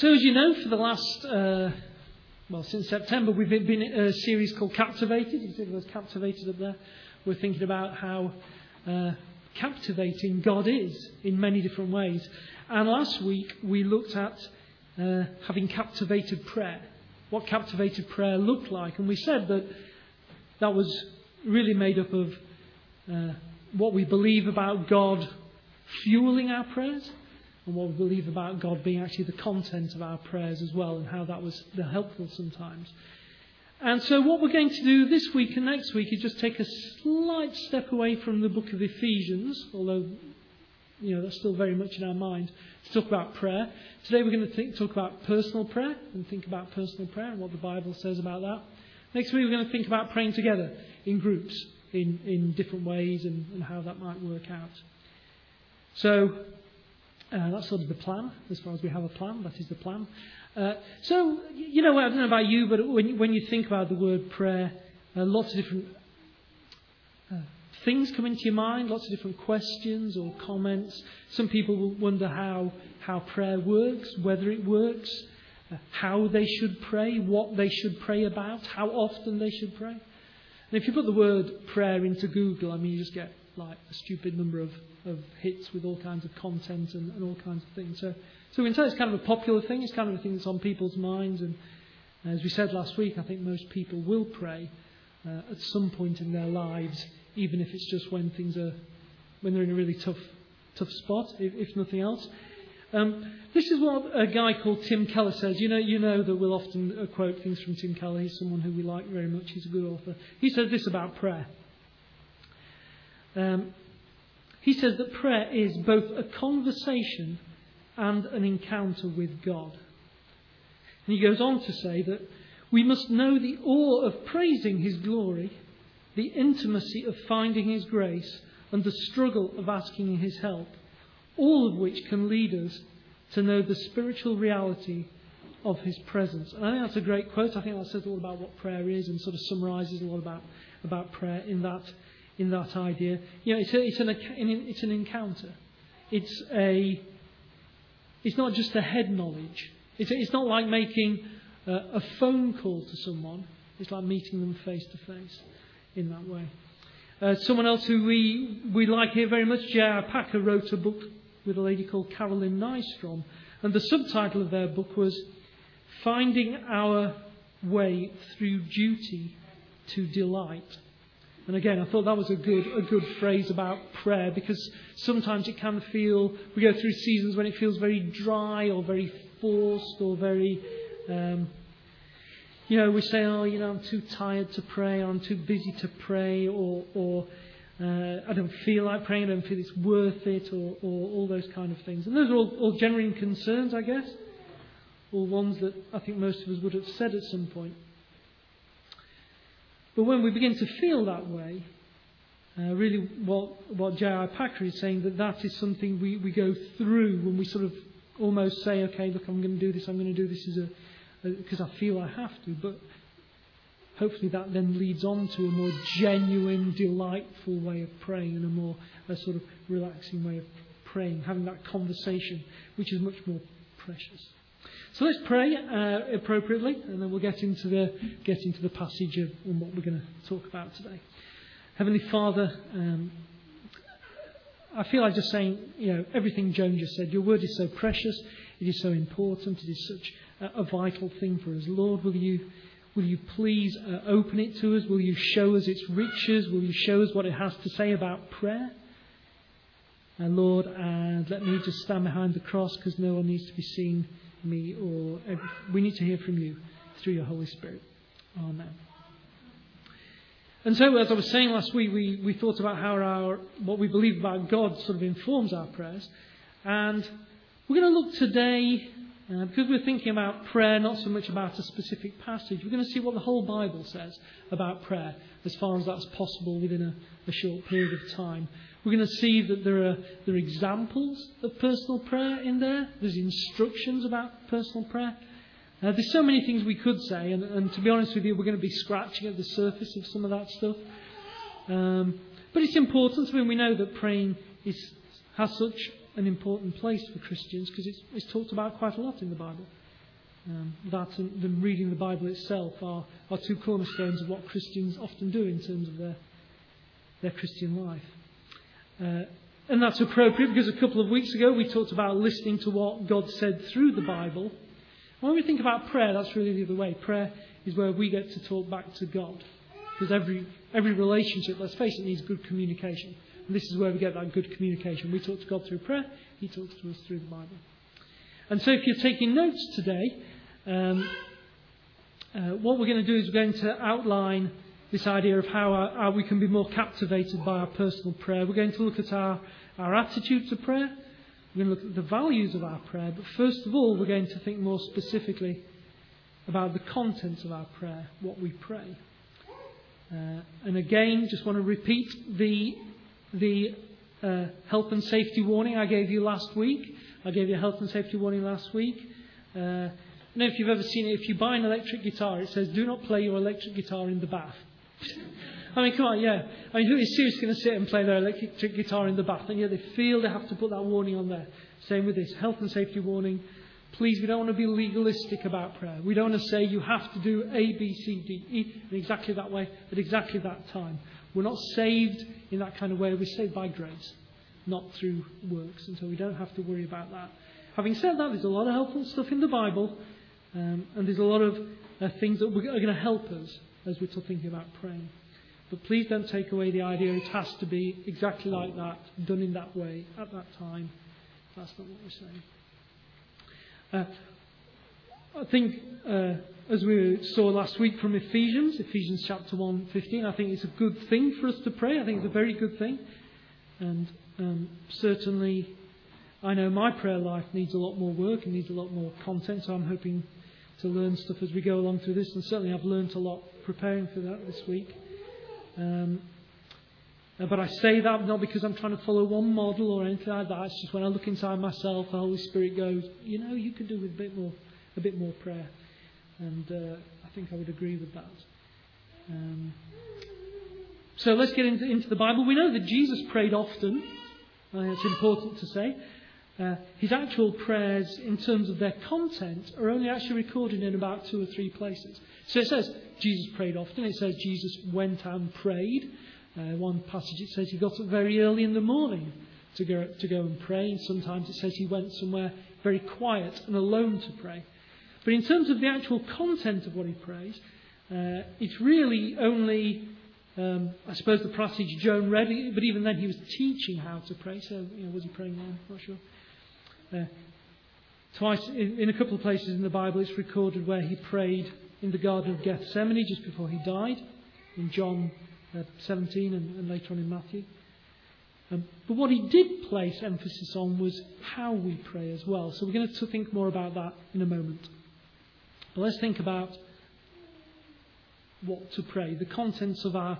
So, as you know, for the last, uh, well, since September, we've been in a series called Captivated. You see word captivated up there. We're thinking about how uh, captivating God is in many different ways. And last week, we looked at uh, having captivated prayer, what captivated prayer looked like. And we said that that was really made up of uh, what we believe about God fueling our prayers and what we believe about God being actually the content of our prayers as well, and how that was helpful sometimes. And so, what we're going to do this week and next week is just take a slight step away from the book of Ephesians, although you know that's still very much in our mind, to talk about prayer. Today, we're going to think, talk about personal prayer and think about personal prayer and what the Bible says about that. Next week, we're going to think about praying together in groups in, in different ways and, and how that might work out. So, uh, that's sort of the plan, as far as we have a plan. That is the plan. Uh, so, you know, I don't know about you, but when, when you think about the word prayer, uh, lots of different uh, things come into your mind, lots of different questions or comments. Some people will wonder how, how prayer works, whether it works, uh, how they should pray, what they should pray about, how often they should pray. And if you put the word prayer into Google, I mean, you just get like a stupid number of of hits with all kinds of content and, and all kinds of things. So, so in it's kind of a popular thing. It's kind of a thing that's on people's minds. And as we said last week, I think most people will pray uh, at some point in their lives, even if it's just when things are, when they're in a really tough, tough spot, if, if nothing else. Um, this is what a guy called Tim Keller says. You know, you know that we'll often uh, quote things from Tim Keller. He's someone who we like very much. He's a good author. He says this about prayer. Um, he says that prayer is both a conversation and an encounter with God. And he goes on to say that we must know the awe of praising His glory, the intimacy of finding His grace, and the struggle of asking His help, all of which can lead us to know the spiritual reality of His presence. And I think that's a great quote. I think that says all about what prayer is and sort of summarizes a lot about, about prayer in that in that idea. You know, it's, a, it's, an, it's an encounter. It's, a, it's not just a head knowledge. It's, it's not like making a, a phone call to someone. It's like meeting them face to face in that way. Uh, someone else who we, we like here very much, J.I. Packer, wrote a book with a lady called Carolyn Nystrom. And the subtitle of their book was Finding Our Way Through Duty to Delight. And again, I thought that was a good, a good phrase about prayer because sometimes it can feel, we go through seasons when it feels very dry or very forced or very, um, you know, we say, oh, you know, I'm too tired to pray or I'm too busy to pray or, or uh, I don't feel like praying, I don't feel it's worth it or, or all those kind of things. And those are all, all genuine concerns, I guess. All ones that I think most of us would have said at some point. But when we begin to feel that way, uh, really what, what J.I. Packer is saying, that that is something we, we go through when we sort of almost say, okay, look, I'm going to do this, I'm going to do this because I feel I have to. But hopefully that then leads on to a more genuine, delightful way of praying and a more a sort of relaxing way of praying, having that conversation, which is much more precious. So let's pray uh, appropriately, and then we'll get into the get into the passage of and what we're going to talk about today. Heavenly Father, um, I feel like just saying, you know, everything Joan just said. Your word is so precious. It is so important. It is such a, a vital thing for us. Lord, will you will you please uh, open it to us? Will you show us its riches? Will you show us what it has to say about prayer? And Lord, and let me just stand behind the cross because no one needs to be seen me or every, we need to hear from you through your Holy Spirit. Amen. And so, as I was saying last week, we, we thought about how our, what we believe about God sort of informs our prayers. And we're going to look today, uh, because we're thinking about prayer, not so much about a specific passage, we're going to see what the whole Bible says about prayer, as far as that's possible within a, a short period of time. We're going to see that there are, there are examples of personal prayer in there. There's instructions about personal prayer. Uh, there's so many things we could say, and, and, to be honest with you, we're going to be scratching at the surface of some of that stuff. Um, but it's important when we know that praying is, has such an important place for Christians because it's, it's talked about quite a lot in the Bible. Um, that and, and reading the Bible itself are, are two cornerstones of what Christians often do in terms of their, their Christian life. Uh, and that's appropriate because a couple of weeks ago we talked about listening to what God said through the Bible. When we think about prayer, that's really the other way. Prayer is where we get to talk back to God. Because every, every relationship, let's face it, needs good communication. And this is where we get that good communication. We talk to God through prayer, He talks to us through the Bible. And so if you're taking notes today, um, uh, what we're going to do is we're going to outline this idea of how, our, how we can be more captivated by our personal prayer. We're going to look at our our attitude to prayer. We're going to look at the values of our prayer. But first of all, we're going to think more specifically about the contents of our prayer, what we pray. Uh, and again, just want to repeat the, the uh, health and safety warning I gave you last week. I gave you a health and safety warning last week. Uh, I don't know if you've ever seen it. If you buy an electric guitar, it says, do not play your electric guitar in the bath. I mean, come on, yeah. I mean, who is seriously going to sit and play their electric guitar in the bath? And yet they feel they have to put that warning on there. Same with this health and safety warning. Please, we don't want to be legalistic about prayer. We don't want to say you have to do A, B, C, D, E in exactly that way at exactly that time. We're not saved in that kind of way. We're saved by grace, not through works. And so we don't have to worry about that. Having said that, there's a lot of helpful stuff in the Bible, um, and there's a lot of uh, things that are going to help us as we're thinking about praying. But please don't take away the idea it has to be exactly like that, done in that way, at that time. That's not what we're saying. Uh, I think, uh, as we saw last week from Ephesians, Ephesians chapter 1, 15, I think it's a good thing for us to pray. I think it's a very good thing. And um, certainly, I know my prayer life needs a lot more work and needs a lot more content, so I'm hoping to learn stuff as we go along through this. And certainly, I've learned a lot preparing for that this week. Um, uh, but I say that not because I'm trying to follow one model or anything like that. It's just when I look inside myself, the Holy Spirit goes, you know, you could do with a bit more, a bit more prayer. And uh, I think I would agree with that. Um, so let's get into, into, the Bible. We know that Jesus prayed often. Uh, it's important to say. Uh, his actual prayers, in terms of their content, are only actually recorded in about two or three places. So it says Jesus prayed often. It says Jesus went and prayed. Uh, one passage it says he got up very early in the morning to go, to go and pray. And sometimes it says he went somewhere very quiet and alone to pray. But in terms of the actual content of what he prays, uh, it's really only, um, I suppose, the passage Joan read, but even then he was teaching how to pray. So, you know, was he praying then? I'm not sure. Uh, twice, in, in, a couple of places in the Bible, it's recorded where he prayed in the Garden of Gethsemane just before he died, in John uh, 17 and, and, later on in Matthew. Um, but what he did place emphasis on was how we pray as well. So we're going to think more about that in a moment. But let's think about what to pray, the contents of our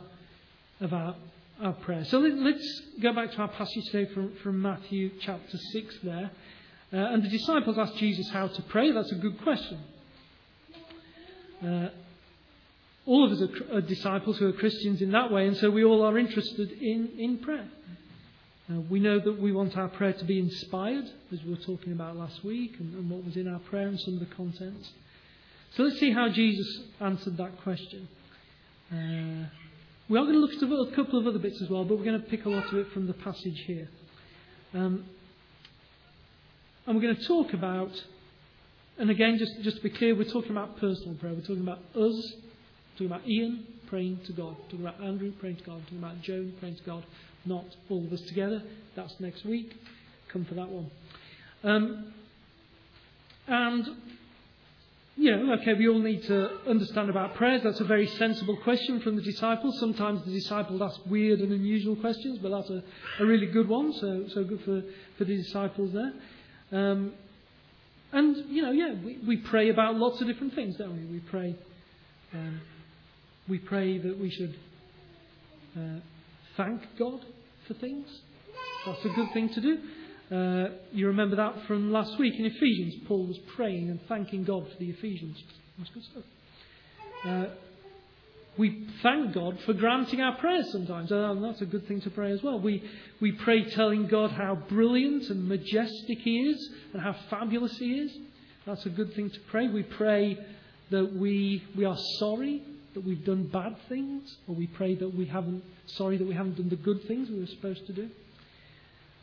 of our, our prayer. So let, us go back to our passage today from, from Matthew chapter 6 there. Uh, and the disciples asked Jesus how to pray. That's a good question. Uh, all of us are, are, disciples who are Christians in that way, and so we all are interested in, in prayer. Uh, we know that we want our prayer to be inspired, as we were talking about last week, and, and what was in our prayer and some of the contents. So let's see how Jesus answered that question. Uh, we are going to look at a couple of other bits as well, but we're going to pick a lot of it from the passage here. Um, and we're going to talk about, and again, just, just to be clear, we're talking about personal prayer. We're talking about us, talking about Ian praying to God, talking about Andrew praying to God, talking about Joan praying to God, not all of us together. That's next week. Come for that one. Um, and, you know, okay, we all need to understand about prayers. That's a very sensible question from the disciples. Sometimes the disciples ask weird and unusual questions, but that's a, a really good one, so, so good for, for the disciples there. Um, and, you know, yeah, we, we pray about lots of different things, don't we? We pray, um, we pray that we should uh, thank God for things. That's a good thing to do. Uh, you remember that from last week in Ephesians. Paul was praying and thanking God for the Ephesians. That's good stuff. Uh, we thank God for granting our prayers sometimes. And that's a good thing to pray as well. We, we pray telling God how brilliant and majestic He is and how fabulous He is. That's a good thing to pray. We pray that we, we are sorry that we've done bad things, or we pray that we haven't, sorry that we haven't done the good things we were supposed to do.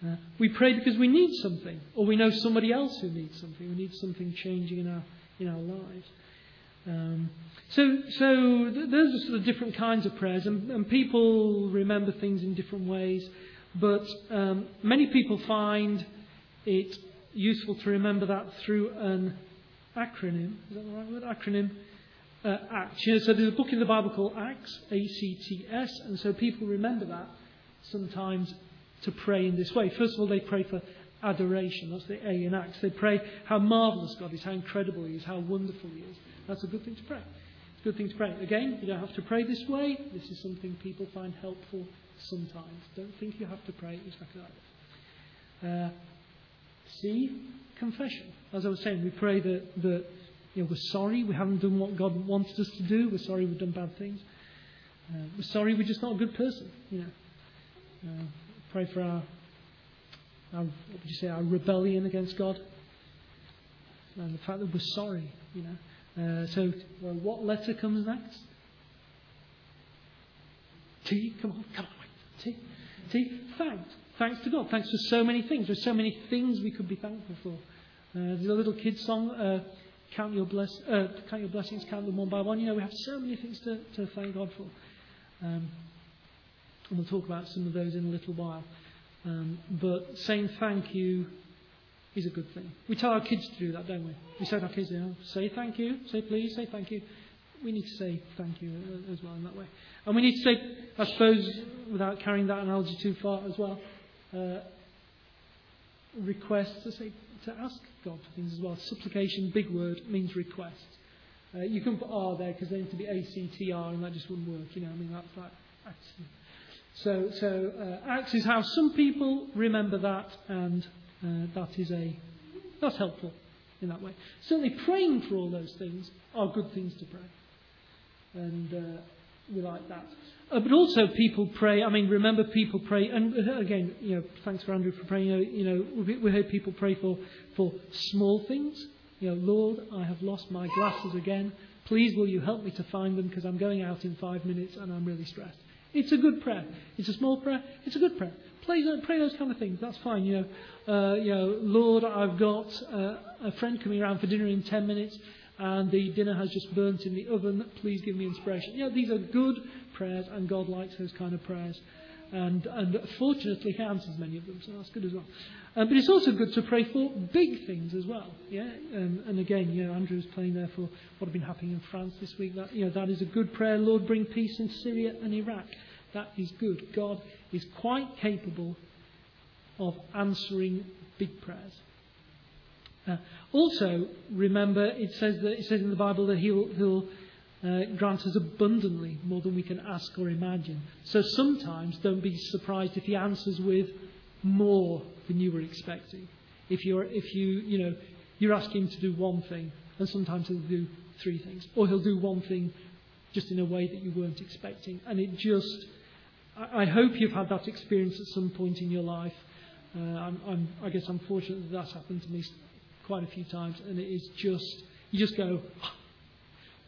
Uh, we pray because we need something, or we know somebody else who needs something. We need something changing in our, in our lives. Um, so, so th- those are sort of different kinds of prayers, and, and people remember things in different ways. But um, many people find it useful to remember that through an acronym. Is that the right word? Acronym. Uh, Acts. You know, so there's a book in the Bible called Acts, A-C-T-S, and so people remember that sometimes to pray in this way. First of all, they pray for adoration. That's the A in Acts. They pray how marvellous God is, how incredible He is, how wonderful He is. That's a good thing to pray. It's a good thing to pray. Again, you don't have to pray this way. This is something people find helpful sometimes. Don't think you have to pray exactly like this. Uh, C, confession. As I was saying, we pray that, that you know, we're sorry we haven't done what God wanted us to do. We're sorry we've done bad things. Uh, we're sorry we're just not a good person. You know, uh, pray for our, our, what would you say, our rebellion against God, and the fact that we're sorry. You know. Uh, so, what letter comes next? T. Come on, come on, wait. T. T. Thanks. Thanks to God. Thanks for so many things. There's so many things we could be thankful for. Uh, there's a little kid song. Uh, count your bless, uh, count your blessings, count them one by one. You know, we have so many things to, to thank God for. Um, and we'll talk about some of those in a little while. Um, but saying thank you is a good thing. We tell our kids to do that, don't we? We say to our kids, you know, say thank you, say please, say thank you. We need to say thank you as well in that way. And we need to say, I suppose, without carrying that analogy too far as well, uh, request to say to ask God for things as well. Supplication, big word, means request. Uh, you can put R there because they need to be A C T R, and that just wouldn't work. You know, I mean that's that. So, so uh, acts is how some people remember that, and that is a that's helpful in that way. Certainly, praying for all those things are good things to pray, and uh, we like that. Uh, but also, people pray. I mean, remember, people pray, and uh, again, you know, thanks for Andrew for praying. You know, we, we heard people pray for for small things. You know, Lord, I have lost my glasses again. Please, will you help me to find them because I'm going out in five minutes and I'm really stressed. It's a good prayer. It's a small prayer. It's a good prayer. Pray, pray those kind of things. That's fine. You know, uh, you know, Lord, I've got uh, a friend coming around for dinner in ten minutes, and the dinner has just burnt in the oven. Please give me inspiration. You know, these are good prayers, and God likes those kind of prayers. And, and fortunately, He answers many of them, so that's good as well. Um, but it's also good to pray for big things as well. Yeah, um, and again, you know, Andrew's playing there for what has been happening in France this week. That you know, that is a good prayer. Lord, bring peace in Syria and Iraq. That is good. God is quite capable of answering big prayers. Uh, also, remember, it says that it says in the Bible that He'll, he'll uh, grant us abundantly more than we can ask or imagine. So sometimes don't be surprised if He answers with more than you were expecting. If you're, if you, you know, you're asking Him to do one thing, and sometimes He'll do three things, or He'll do one thing just in a way that you weren't expecting, and it just. I, hope you've had that experience at some point in your life. Uh, I'm, I'm, I guess I'm fortunate that that's happened to me quite a few times, and it is just you just go,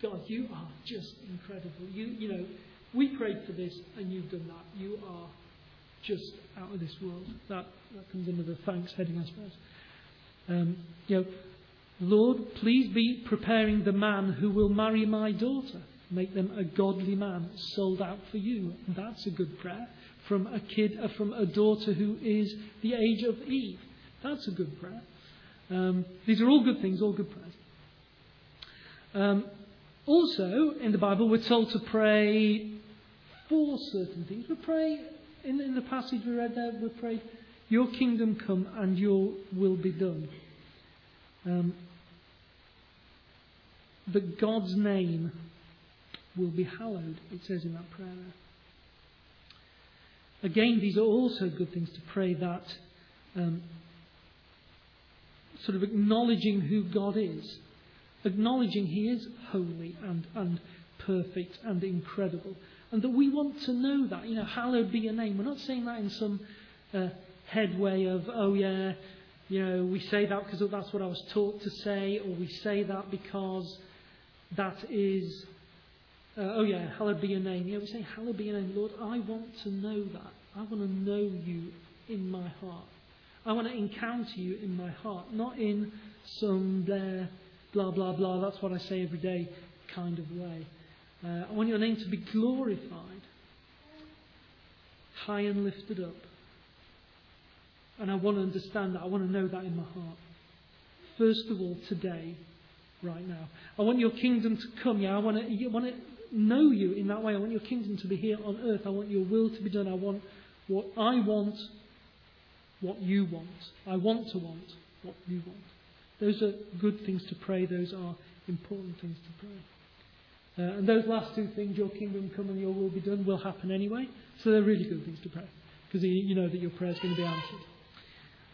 God, you are just incredible. You, you know, we prayed for this, and you've done that. You are just out of this world. That, that comes under the thanks heading, I suppose. Um, you know, Lord, please be preparing the man who will marry my daughter. Make them a godly man, sold out for you. That's a good prayer from a kid, uh, from a daughter who is the age of Eve. That's a good prayer. Um, these are all good things, all good prayers. Um, also, in the Bible, we're told to pray for certain things. We pray, in, in the passage we read there, we pray, Your kingdom come and your will be done. Um, God's name will be hallowed, it says in that prayer. Again, these are also good things to pray that um, sort of acknowledging who God is, acknowledging He is holy and, and perfect and incredible, and that we want to know that. You know, hallowed be your name. We're not saying that in some uh, head way of, oh yeah, you know, we say that because that's what I was taught to say, or we say that because that is, uh, oh yeah, hallowed be your name. Yeah, we say, hallowed be your name. Lord, I want to know that. I want to know you in my heart. I want to encounter you in my heart, not in some blah, blah, blah, that's what I say every day kind of way. Uh, I want your name to be glorified, high and lifted up. And I want to understand that. I want to know that in my heart. First of all, today, right now. I want your kingdom to come. Yeah, I want to, I want to know you in that way. I want your kingdom to be here on earth. I want your will to be done. I want what I want, what you want. I want to want what you want. Those are good things to pray. Those are important things to pray. Uh, and those last two things, your kingdom come and your will be done, will happen anyway. So they're really good things to pray because you know that your prayer is going to be answered.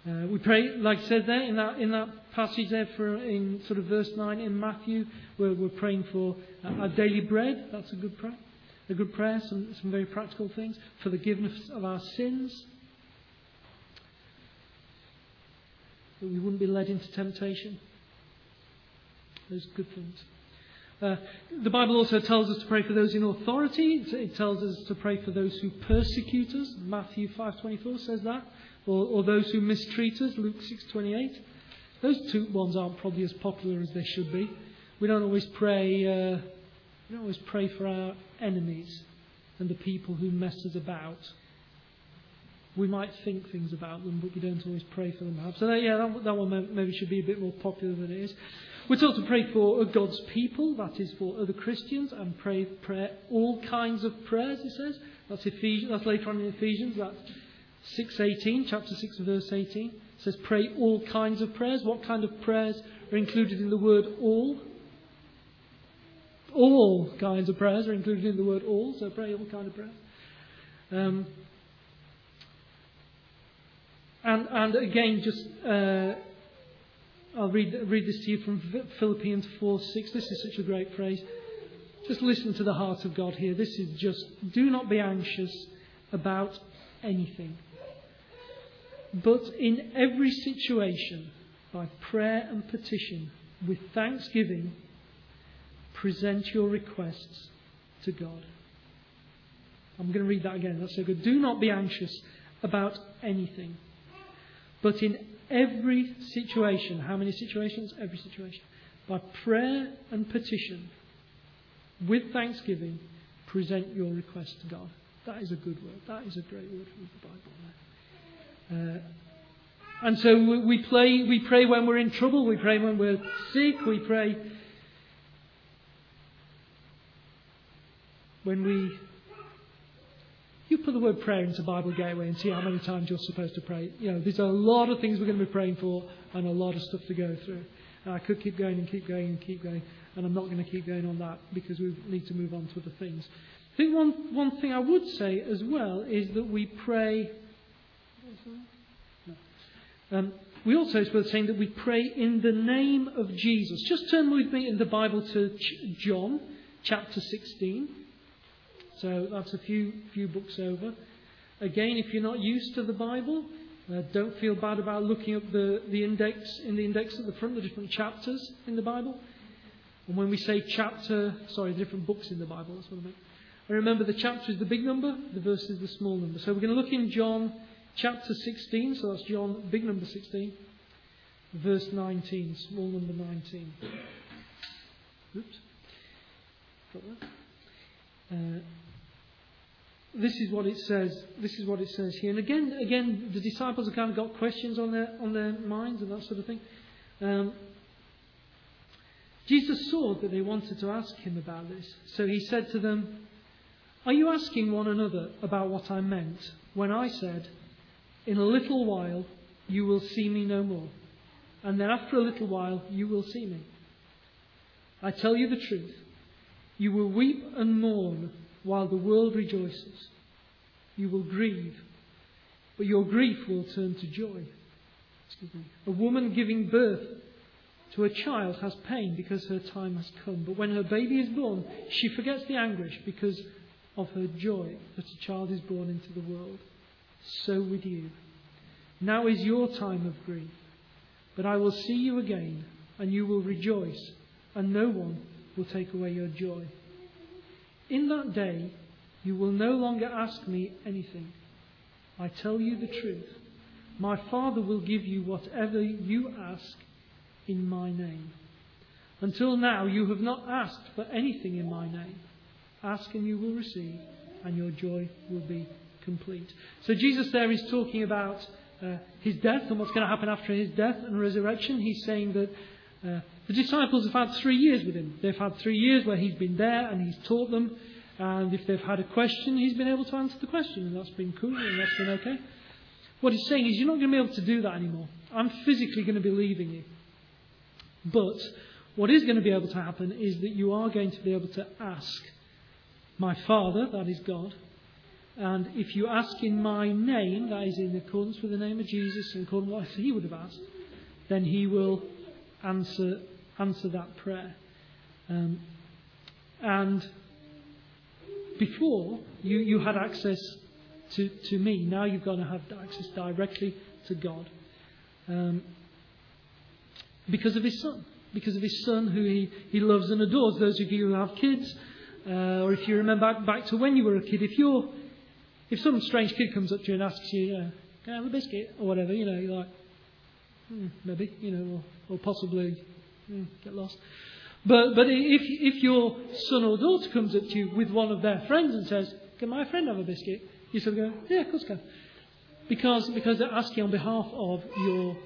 Uh, we pray, like I said there in that in that passage there for in sort of verse nine in Matthew, where we're praying for uh, our daily bread. That's a good prayer, a good prayer. Some some very practical things for the forgiveness of our sins, that we wouldn't be led into temptation. Those good things. Uh, the Bible also tells us to pray for those in authority. It tells us to pray for those who persecute us. Matthew 5:24 says that or, or those who mistreat us, Luke 6:28. Those two ones aren't probably as popular as they should be. We don't always pray. Uh, we don't always pray for our enemies and the people who mess us about. We might think things about them, but we don't always pray for them. So that, yeah, that, that one maybe should be a bit more popular than it is. We're taught to pray for God's people, that is for other Christians, and pray, pray all kinds of prayers. It says that's Ephesians. That's later on in Ephesians. That's 6:18, chapter 6 verse 18 says pray all kinds of prayers. What kind of prayers are included in the word all? All kinds of prayers are included in the word all, so pray all kinds of prayers. Um, and, and again, just uh, I'll read, read this to you from Philippians 4 6. This is such a great phrase. Just listen to the heart of God here. This is just do not be anxious about anything. But in every situation, by prayer and petition, with thanksgiving, present your requests to God. I'm going to read that again. That's so good. Do not be anxious about anything. But in every situation, how many situations? Every situation. By prayer and petition, with thanksgiving, present your request to God. That is a good word. That is a great word from the Bible. Uh, and so we, play, we pray when we're in trouble, we pray when we're sick, we pray when we. You put the word prayer into Bible Gateway and see how many times you're supposed to pray. You know, there's a lot of things we're going to be praying for and a lot of stuff to go through. And I could keep going and keep going and keep going, and I'm not going to keep going on that because we need to move on to other things. I think one, one thing I would say as well is that we pray no. Um, we also it's worth saying that we pray in the name of Jesus. Just turn with me in the Bible to John chapter 16. So that's a few few books over. Again, if you're not used to the Bible, uh, don't feel bad about looking up the, the index in the index at the front, the different chapters in the Bible. And when we say chapter, sorry, different books in the Bible, that's what I mean. And remember, the chapter is the big number, the verse is the small number. So we're going to look in John chapter 16, so that's John, big number 16, verse 19, small number 19. Oops. Got that? Uh, this is what it says. This is what it says here. And again, again, the disciples have kind of got questions on their on their minds and that sort of thing. Um, Jesus saw that they wanted to ask him about this, so he said to them, "Are you asking one another about what I meant when I said?" In a little while you will see me no more. And then after a little while you will see me. I tell you the truth. You will weep and mourn while the world rejoices. You will grieve, but your grief will turn to joy. A woman giving birth to a child has pain because her time has come. But when her baby is born, she forgets the anguish because of her joy that a child is born into the world so with you. Now is your time of grief, but I will see you again, and you will rejoice, and no one will take away your joy. In that day, you will no longer ask me anything. I tell you the truth. My Father will give you whatever you ask in my name. Until now, you have not asked for anything in my name. Ask and you will receive, and your joy will be complete. So, Jesus there is talking about uh, his death and what's going to happen after his death and resurrection. He's saying that uh, the disciples have had three years with him. They've had three years where he's been there and he's taught them. And if they've had a question, he's been able to answer the question. And that's been cool and that's been okay. What he's saying is, you're not going to be able to do that anymore. I'm physically going to be leaving you. But what is going to be able to happen is that you are going to be able to ask my Father, that is God, and if you ask in my name, that is in accordance with the name of Jesus, in accordance with what he would have asked, then he will answer, answer that prayer. Um, and before, you, you had access to, to me. Now you've got to have access directly to God. Um, because of his son. Because of his son who he, he loves and adores. Those of you who have kids, uh, or if you remember back, back to when you were a kid, if you're if some strange kid comes up to you and asks you, uh, can I have a biscuit? Or whatever, you know, you're like, hmm, maybe, you know, or, or possibly hmm, get lost. But, but if, if your son or daughter comes up to you with one of their friends and says, can my friend have a biscuit? You sort of go, yeah, of course can. Because, because they're asking on behalf of your,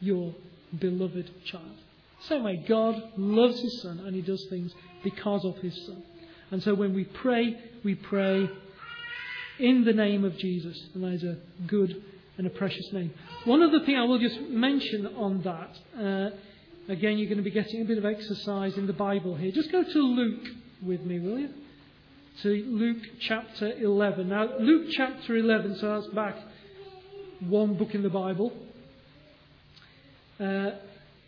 your beloved child. Same way, God loves His Son and He does things because of His Son. And so when we pray, we pray in the name of Jesus. And that is a good and a precious name. One other thing I will just mention on that. Uh, again, you're going to be getting a bit of exercise in the Bible here. Just go to Luke with me, will you? To Luke chapter 11. Now, Luke chapter 11, so that's back one book in the Bible. Uh,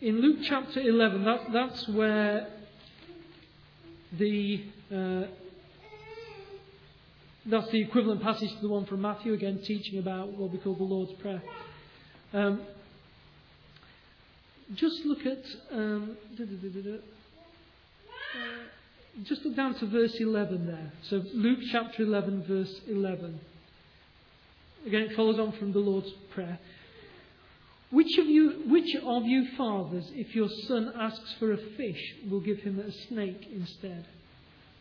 in Luke chapter 11, that, that's where the uh, that's the equivalent passage to the one from Matthew, again teaching about what we call the Lord's Prayer. Um, just look at. Um, uh, just look down to verse 11 there. So Luke chapter 11, verse 11. Again, it follows on from the Lord's Prayer. Which of you, which of you fathers, if your son asks for a fish, will give him a snake instead?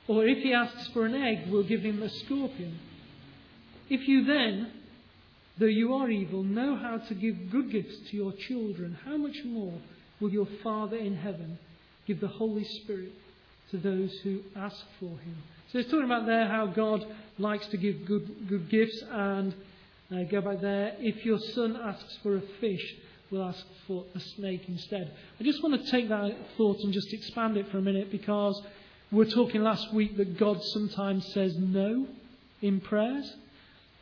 Or if he asks for an egg, we'll give him a scorpion. If you then, though you are evil, know how to give good gifts to your children, how much more will your Father in heaven give the Holy Spirit to those who ask for him? So it's talking about there how God likes to give good, good gifts, and uh, go back there. If your son asks for a fish, we'll ask for a snake instead. I just want to take that thought and just expand it for a minute because we were talking last week that God sometimes says no in prayers.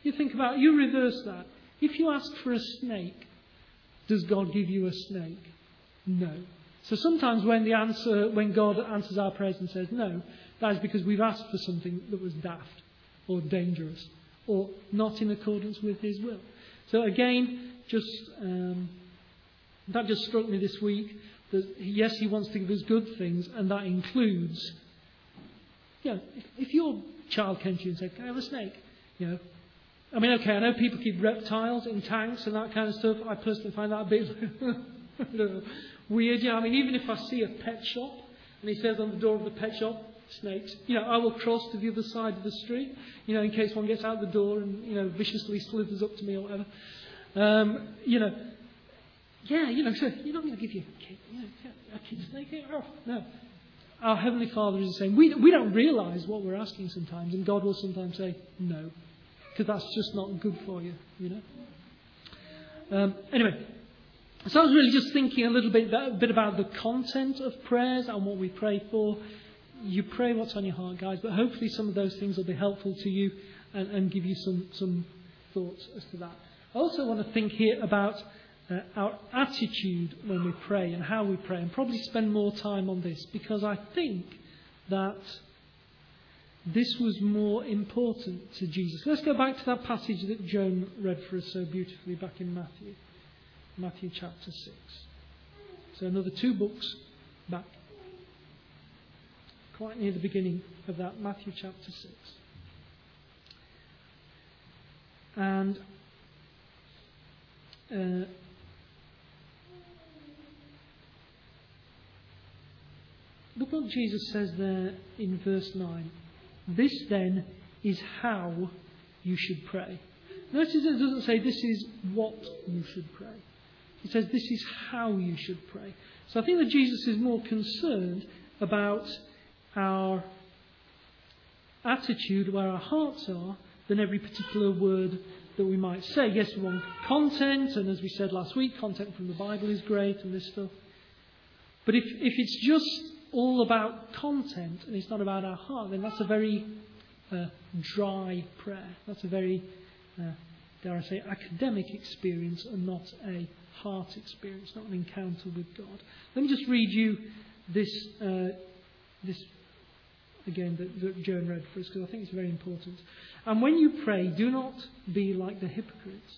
You think about you reverse that. If you ask for a snake, does God give you a snake? No. So sometimes when the answer when God answers our prayers and says no, that is because we've asked for something that was daft or dangerous or not in accordance with his will. So again, just um, that just struck me this week that yes, he wants to give us good things, and that includes you know, if, if your child came to you and said, Can I have a snake? You know, I mean, okay, I know people keep reptiles in tanks and that kind of stuff. I personally find that a bit weird. Know, I mean, even if I see a pet shop and he says on the door of the pet shop, snakes, you know, I will cross to the other side of the street, you know, in case one gets out the door and, you know, viciously slithers up to me or whatever. Um, you know, yeah, you know, so you're not going to give your kid, you know, a kid snake? Oh, no our Heavenly Father is saying, we, we don't realize what we're asking sometimes, and God will sometimes say, no, because that's just not good for you, you know. Um, anyway, so I was really just thinking a little bit, a bit about the content of prayers and what we pray for. You pray what's on your heart, guys, but hopefully some of those things will be helpful to you and, and give you some, some thoughts as to that. I also want to think here about uh, our attitude when we pray and how we pray, and probably spend more time on this because I think that this was more important to Jesus. Let's go back to that passage that Joan read for us so beautifully back in Matthew, Matthew chapter 6. So another two books back. Quite near the beginning of that, Matthew chapter 6. And uh, look what Jesus says there in verse 9. This then is how you should pray. Notice it doesn't say this is what you should pray. It says this is how you should pray. So I think that Jesus is more concerned about our attitude, where our hearts are, than every particular word that we might say. Yes, we want content, and as we said last week, content from the Bible is great and this stuff. But if, if it's just all about content and it's not about our heart, then that's a very uh, dry prayer. That's a very, uh, dare I say, academic experience and not a heart experience, not an encounter with God. Let me just read you this, uh, this again, that, that Joan read for us because I think it's very important. And when you pray, do not be like the hypocrites.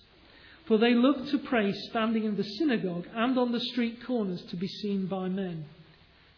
For they love to pray standing in the synagogue and on the street corners to be seen by men.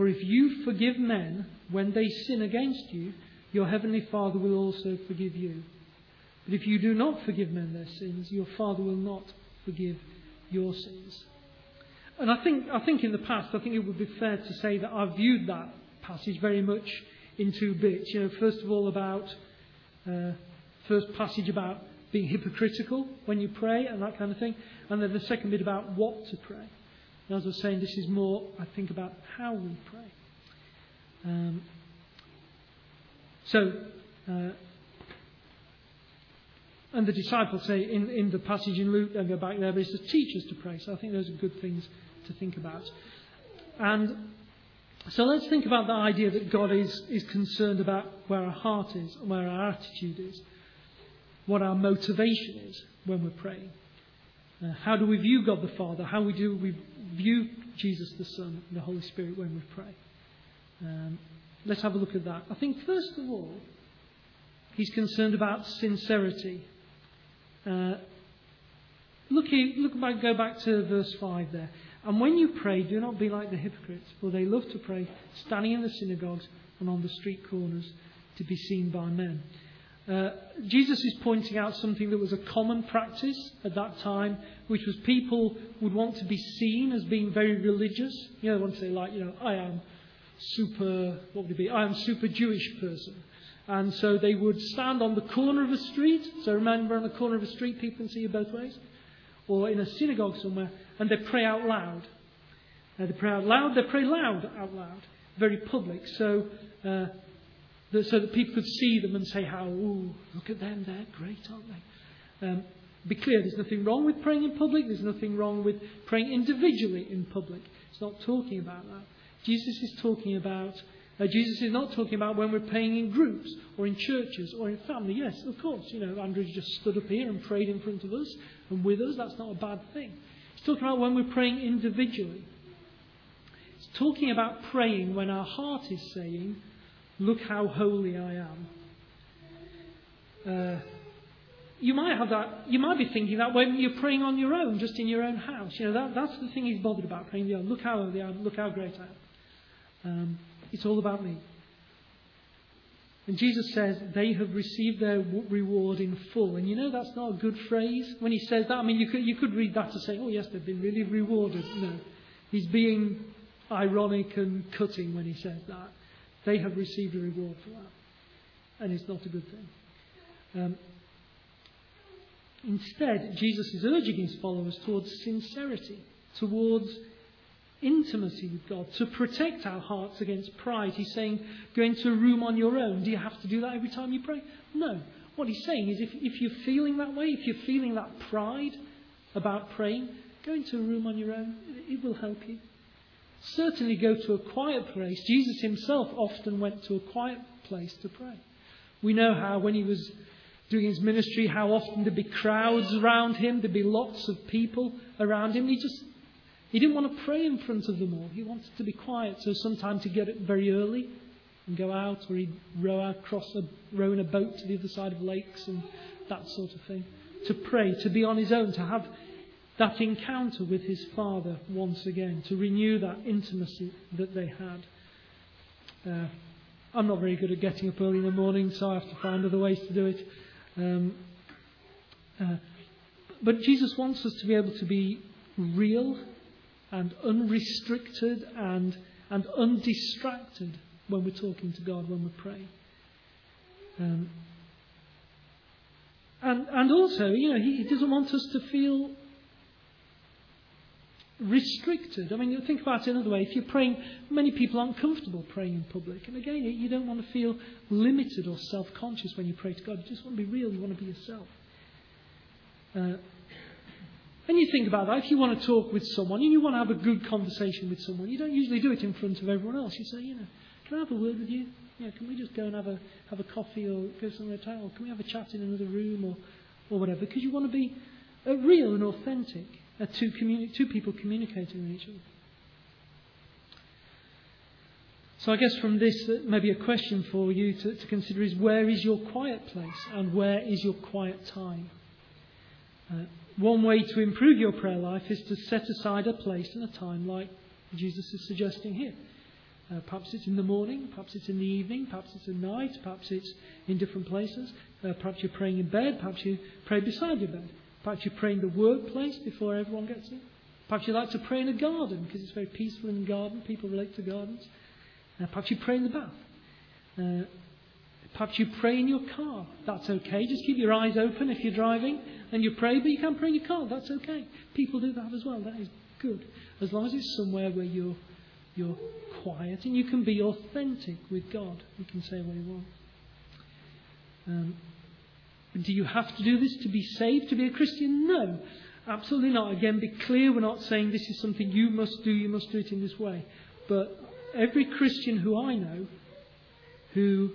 For if you forgive men when they sin against you, your heavenly Father will also forgive you. But if you do not forgive men their sins, your Father will not forgive your sins. And I think, I think in the past, I think it would be fair to say that I've viewed that passage very much in two bits. You know, first of all, about uh, first passage about being hypocritical when you pray and that kind of thing, and then the second bit about what to pray. And as I was saying, this is more, I think, about how we pray. Um, so, uh, and the disciples say in, in the passage in Luke, and go back there, but it says teach us to pray. So I think those are good things to think about. And so let's think about the idea that God is, is concerned about where our heart is and where our attitude is, what our motivation is when we're praying. Uh, how do we view God the Father? How we do we view Jesus the Son and the Holy Spirit when we pray? Um, let's have a look at that. I think first of all, he's concerned about sincerity. Uh, look, look back, go back to verse five there. And when you pray, do not be like the hypocrites, for they love to pray standing in the synagogues and on the street corners to be seen by men. Uh, Jesus is pointing out something that was a common practice at that time, which was people would want to be seen as being very religious. You know, they want to say, like, you know, I am super, what would it be? I am super Jewish person. And so they would stand on the corner of a street. So remember, on the corner of a street, people can see you both ways. Or in a synagogue somewhere and they pray out loud. Uh, they pray out loud, they pray loud out loud, very public, so, uh, so that people could see them and say, how, ooh, look at them, they're great, aren't they? Um, be clear, there's nothing wrong with praying in public, there's nothing wrong with praying individually in public. It's not talking about that. Jesus is talking about uh, Jesus is not talking about when we're praying in groups or in churches or in family. Yes, of course, you know, Andrew just stood up here and prayed in front of us and with us. That's not a bad thing. It's talking about when we're praying individually. It's talking about praying when our heart is saying, Look how holy I am. Uh, you might have that. You might be thinking that when you're praying on your own, just in your own house. You know that, that's the thing he's bothered about. Praying, look how holy I am. Look how great I am. Um, it's all about me. And Jesus says they have received their reward in full. And you know that's not a good phrase. When he says that, I mean, you could, you could read that to say, oh, yes, they've been really rewarded. No. He's being ironic and cutting when he says that. They have received a reward for that. And it's not a good thing. Um, instead, Jesus is urging his followers towards sincerity, towards intimacy with God, to protect our hearts against pride. He's saying, go into a room on your own. Do you have to do that every time you pray? No. What he's saying is, if, if you're feeling that way, if you're feeling that pride about praying, go into a room on your own. It will help you. Certainly go to a quiet place. Jesus himself often went to a quiet place to pray. We know how when he was doing his ministry, how often there'd be crowds around him, there'd be lots of people around him. He just he didn't want to pray in front of them all. He wanted to be quiet. So sometimes he'd get up very early and go out, or he'd row out, across a row in a boat to the other side of lakes and that sort of thing. To pray, to be on his own, to have that encounter with his Father once again, to renew that intimacy that they had. Uh, I'm not very good at getting up early in the morning, so I have to find other ways to do it. Um, uh, but Jesus wants us to be able to be real and unrestricted and, and undistracted when we're talking to God, when we're praying. Um, and, and also, you know, he, he doesn't want us to feel restricted. I mean, you think about it another way. If you're praying, many people aren't comfortable praying in public. And again, you don't want to feel limited or self conscious when you pray to God. You just want to be real, you want to be yourself. Uh, and you think about that. If you want to talk with someone and you want to have a good conversation with someone, you don't usually do it in front of everyone else. You say, you know, can I have a word with you? Yeah, can we just go and have a have a coffee or go somewhere to can we have a chat in another room or or whatever? Because you want to be uh, real and authentic uh, two, communi- two people communicating with each other. So I guess from this, uh, maybe a question for you to, to, consider is where is your quiet place and where is your quiet time? Uh, one way to improve your prayer life is to set aside a place and a time like Jesus is suggesting here. Uh, perhaps it's in the morning, perhaps it's in the evening, perhaps it's at night, perhaps it's in different places. Uh, perhaps you're praying in bed, perhaps you pray beside your bed. Perhaps you pray in the workplace before everyone gets in. Perhaps you like to pray in a garden because it's very peaceful in the garden. People relate to gardens. Uh, perhaps you pray in the bath. Uh, perhaps you pray in your car. That's okay. Just keep your eyes open if you're driving and you pray, but you can pray in your car. That's okay. People do that as well. That is good. As long as it's somewhere where you're, you're quiet and you can be authentic with God. You can say what you want. Um, do you have to do this to be saved, to be a Christian? No, absolutely not. Again, be clear, we're not saying this is something you must do, you must do it in this way. But every Christian who I know who,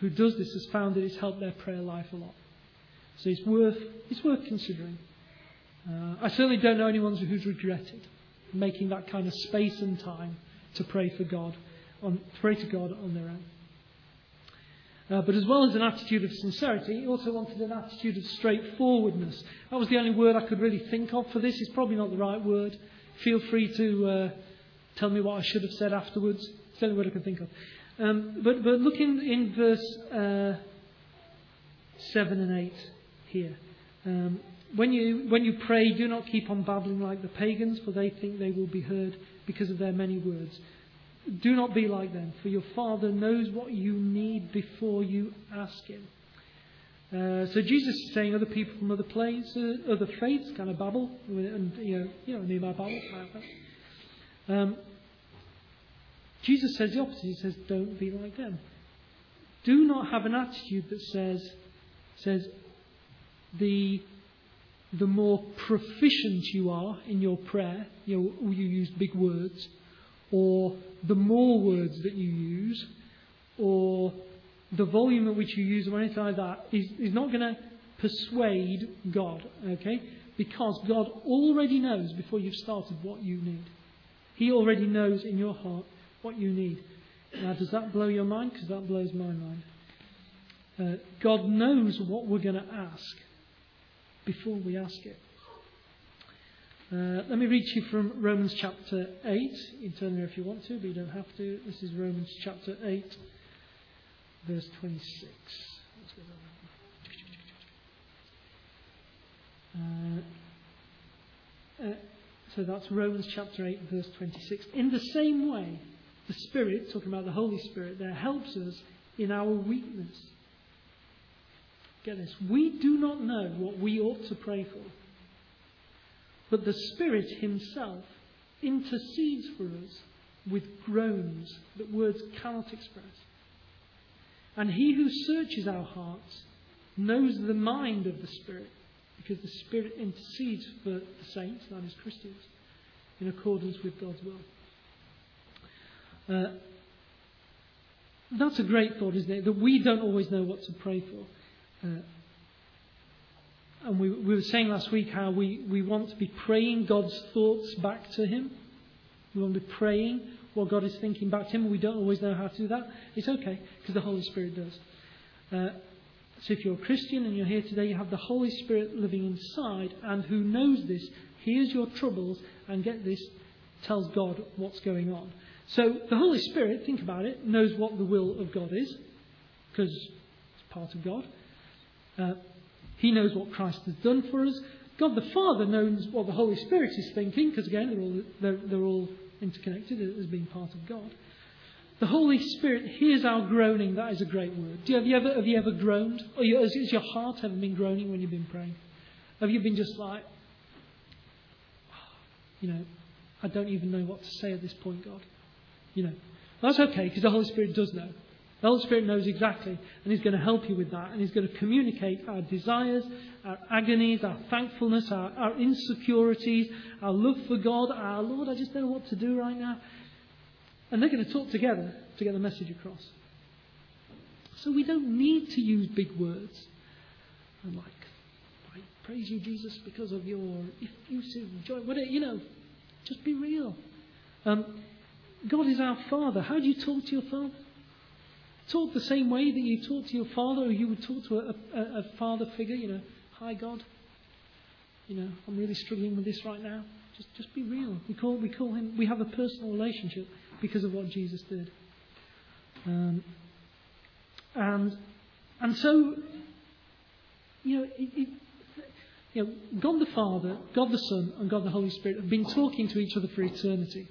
who does this has found that it's helped their prayer life a lot. So it's worth, it's worth considering. Uh, I certainly don't know anyone who's regretted making that kind of space and time to pray for God, on, pray to God on their own. Uh, but as well as an attitude of sincerity, he also wanted an attitude of straightforwardness. That was the only word I could really think of for this. It's probably not the right word. Feel free to uh, tell me what I should have said afterwards. It's the only word I can think of. Um, but, but look in, in verse uh, 7 and 8 here. Um, when, you, when you pray, do not keep on babbling like the pagans, for they think they will be heard because of their many words. Do not be like them, for your Father knows what you need before you ask Him. Uh, so Jesus is saying other people from other places, uh, other faiths kind of babble, and you know, you know, my babble. Um, Jesus says the opposite. He says, "Don't be like them. Do not have an attitude that says, says the the more proficient you are in your prayer, you know, you use big words, or the more words that you use, or the volume at which you use, or anything like that, is, is not going to persuade God, okay? Because God already knows before you've started what you need. He already knows in your heart what you need. Now, does that blow your mind? Because that blows my mind. Uh, God knows what we're going to ask before we ask it. Uh, let me read to you from Romans chapter 8. You can turn there if you want to, but you don't have to. This is Romans chapter 8, verse 26. Uh, uh, So that's Romans chapter 8, verse 26. In the same way, the Spirit, talking about the Holy Spirit there, helps us in our weakness. Get this. We do not know what we ought to pray for. But the Spirit Himself intercedes for us with groans that words cannot express. And He who searches our hearts knows the mind of the Spirit, because the Spirit intercedes for the saints, that is Christians, in accordance with God's will. Uh, that's a great thought, isn't it? That we don't always know what to pray for. Uh, and we, we were saying last week how we, we want to be praying God's thoughts back to Him. We want to be praying what God is thinking back to Him, we don't always know how to do that. It's okay, because the Holy Spirit does. Uh, so if you're a Christian and you're here today, you have the Holy Spirit living inside, and who knows this, hears your troubles, and get this, tells God what's going on. So the Holy Spirit, think about it, knows what the will of God is, because it's part of God. Uh, he knows what Christ has done for us. God the Father knows what the Holy Spirit is thinking, because again, they're all, they're, they're all interconnected as being part of God. The Holy Spirit hears our groaning. That is a great word. Do you, have, you ever, have you ever groaned? Or you, has, has your heart ever been groaning when you've been praying? Have you been just like, ah, you know, I don't even know what to say at this point, God? You know, that's okay because the Holy Spirit does know. The Holy Spirit knows exactly, and He's going to help you with that. And He's going to communicate our desires, our agonies, our thankfulness, our, our insecurities, our love for God, our Lord, I just don't know what to do right now. And they're going to talk together to get the message across. So we don't need to use big words. I'm like, I praise you, Jesus, because of your effusive joy. You know, just be real. Um, God is our Father. How do you talk to your Father? Talk the same way that you talk to your father, or you would talk to a, a, a father figure, you know, hi God. You know, I'm really struggling with this right now. Just, just be real. We call, we call him, we have a personal relationship because of what Jesus did. Um, and, and so, you know, it, it, you know, God the Father, God the Son, and God the Holy Spirit have been talking to each other for eternity.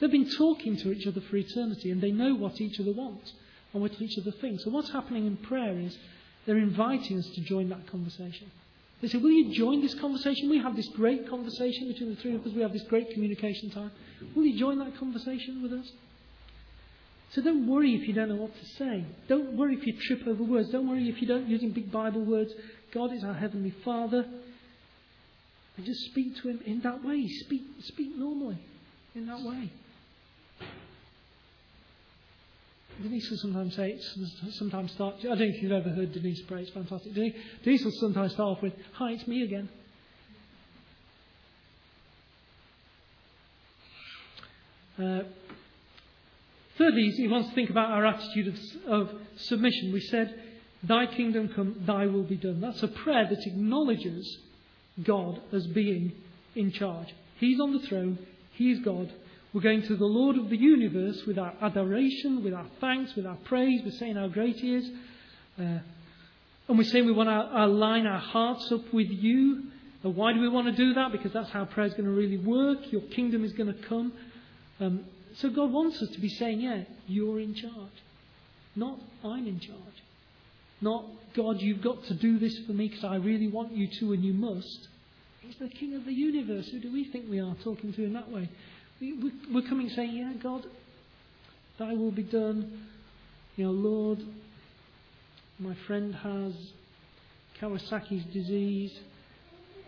They've been talking to each other for eternity, and they know what each other wants and what each other things. So what's happening in prayer is they're inviting us to join that conversation. They say, Will you join this conversation? We have this great conversation between the three of us. We have this great communication time. Will you join that conversation with us? So don't worry if you don't know what to say. Don't worry if you trip over words. Don't worry if you don't using big Bible words. God is our Heavenly Father. And just speak to Him in that way. Speak, speak normally in that way. Denise will sometimes say, sometimes start, I don't know if you've ever heard Denise pray, it's fantastic. Denise will sometimes start off with, Hi, it's me again. Uh, thirdly, he wants to think about our attitude of, of submission. We said, Thy kingdom come, thy will be done. That's a prayer that acknowledges God as being in charge. He's on the throne, He's God, we're going to the Lord of the universe with our adoration, with our thanks, with our praise. We're saying how great He is. Uh, and we're saying we want to align our hearts up with you. And why do we want to do that? Because that's how prayer is going to really work. Your kingdom is going to come. Um, so God wants us to be saying, yeah, you're in charge. Not I'm in charge. Not, God, you've got to do this for me because I really want you to and you must. He's the King of the universe. Who do we think we are talking to in that way? We're coming saying, Yeah, God, thy will be done. You know, Lord, my friend has Kawasaki's disease.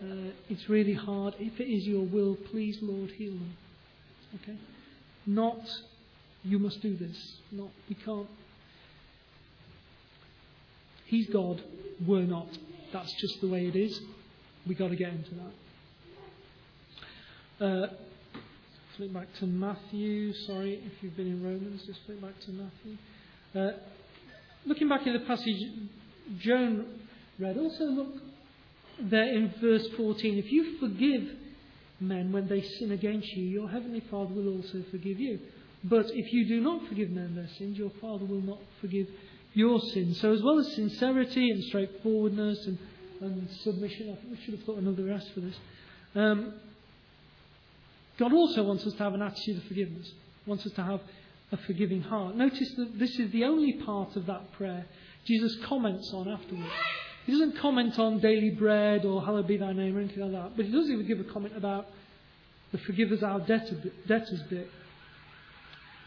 Uh, it's really hard. If it is your will, please, Lord, heal them. Okay? Not, you must do this. Not, we can't. He's God, we're not. That's just the way it is. We've got to get into that. Uh, flip back to Matthew. Sorry if you've been in Romans, just flip back to Matthew. Uh, looking back in the passage Joan read, also look there in verse 14. If you forgive men when they sin against you, your heavenly Father will also forgive you. But if you do not forgive men their sins, your Father will not forgive your sins. So, as well as sincerity and straightforwardness and, and submission, I think we should have thought another S for this. Um, God also wants us to have an attitude of forgiveness, wants us to have a forgiving heart. Notice that this is the only part of that prayer Jesus comments on afterwards. He doesn't comment on daily bread or hallowed be thy name or anything like that, but he does even give a comment about the forgive us our debtors bit.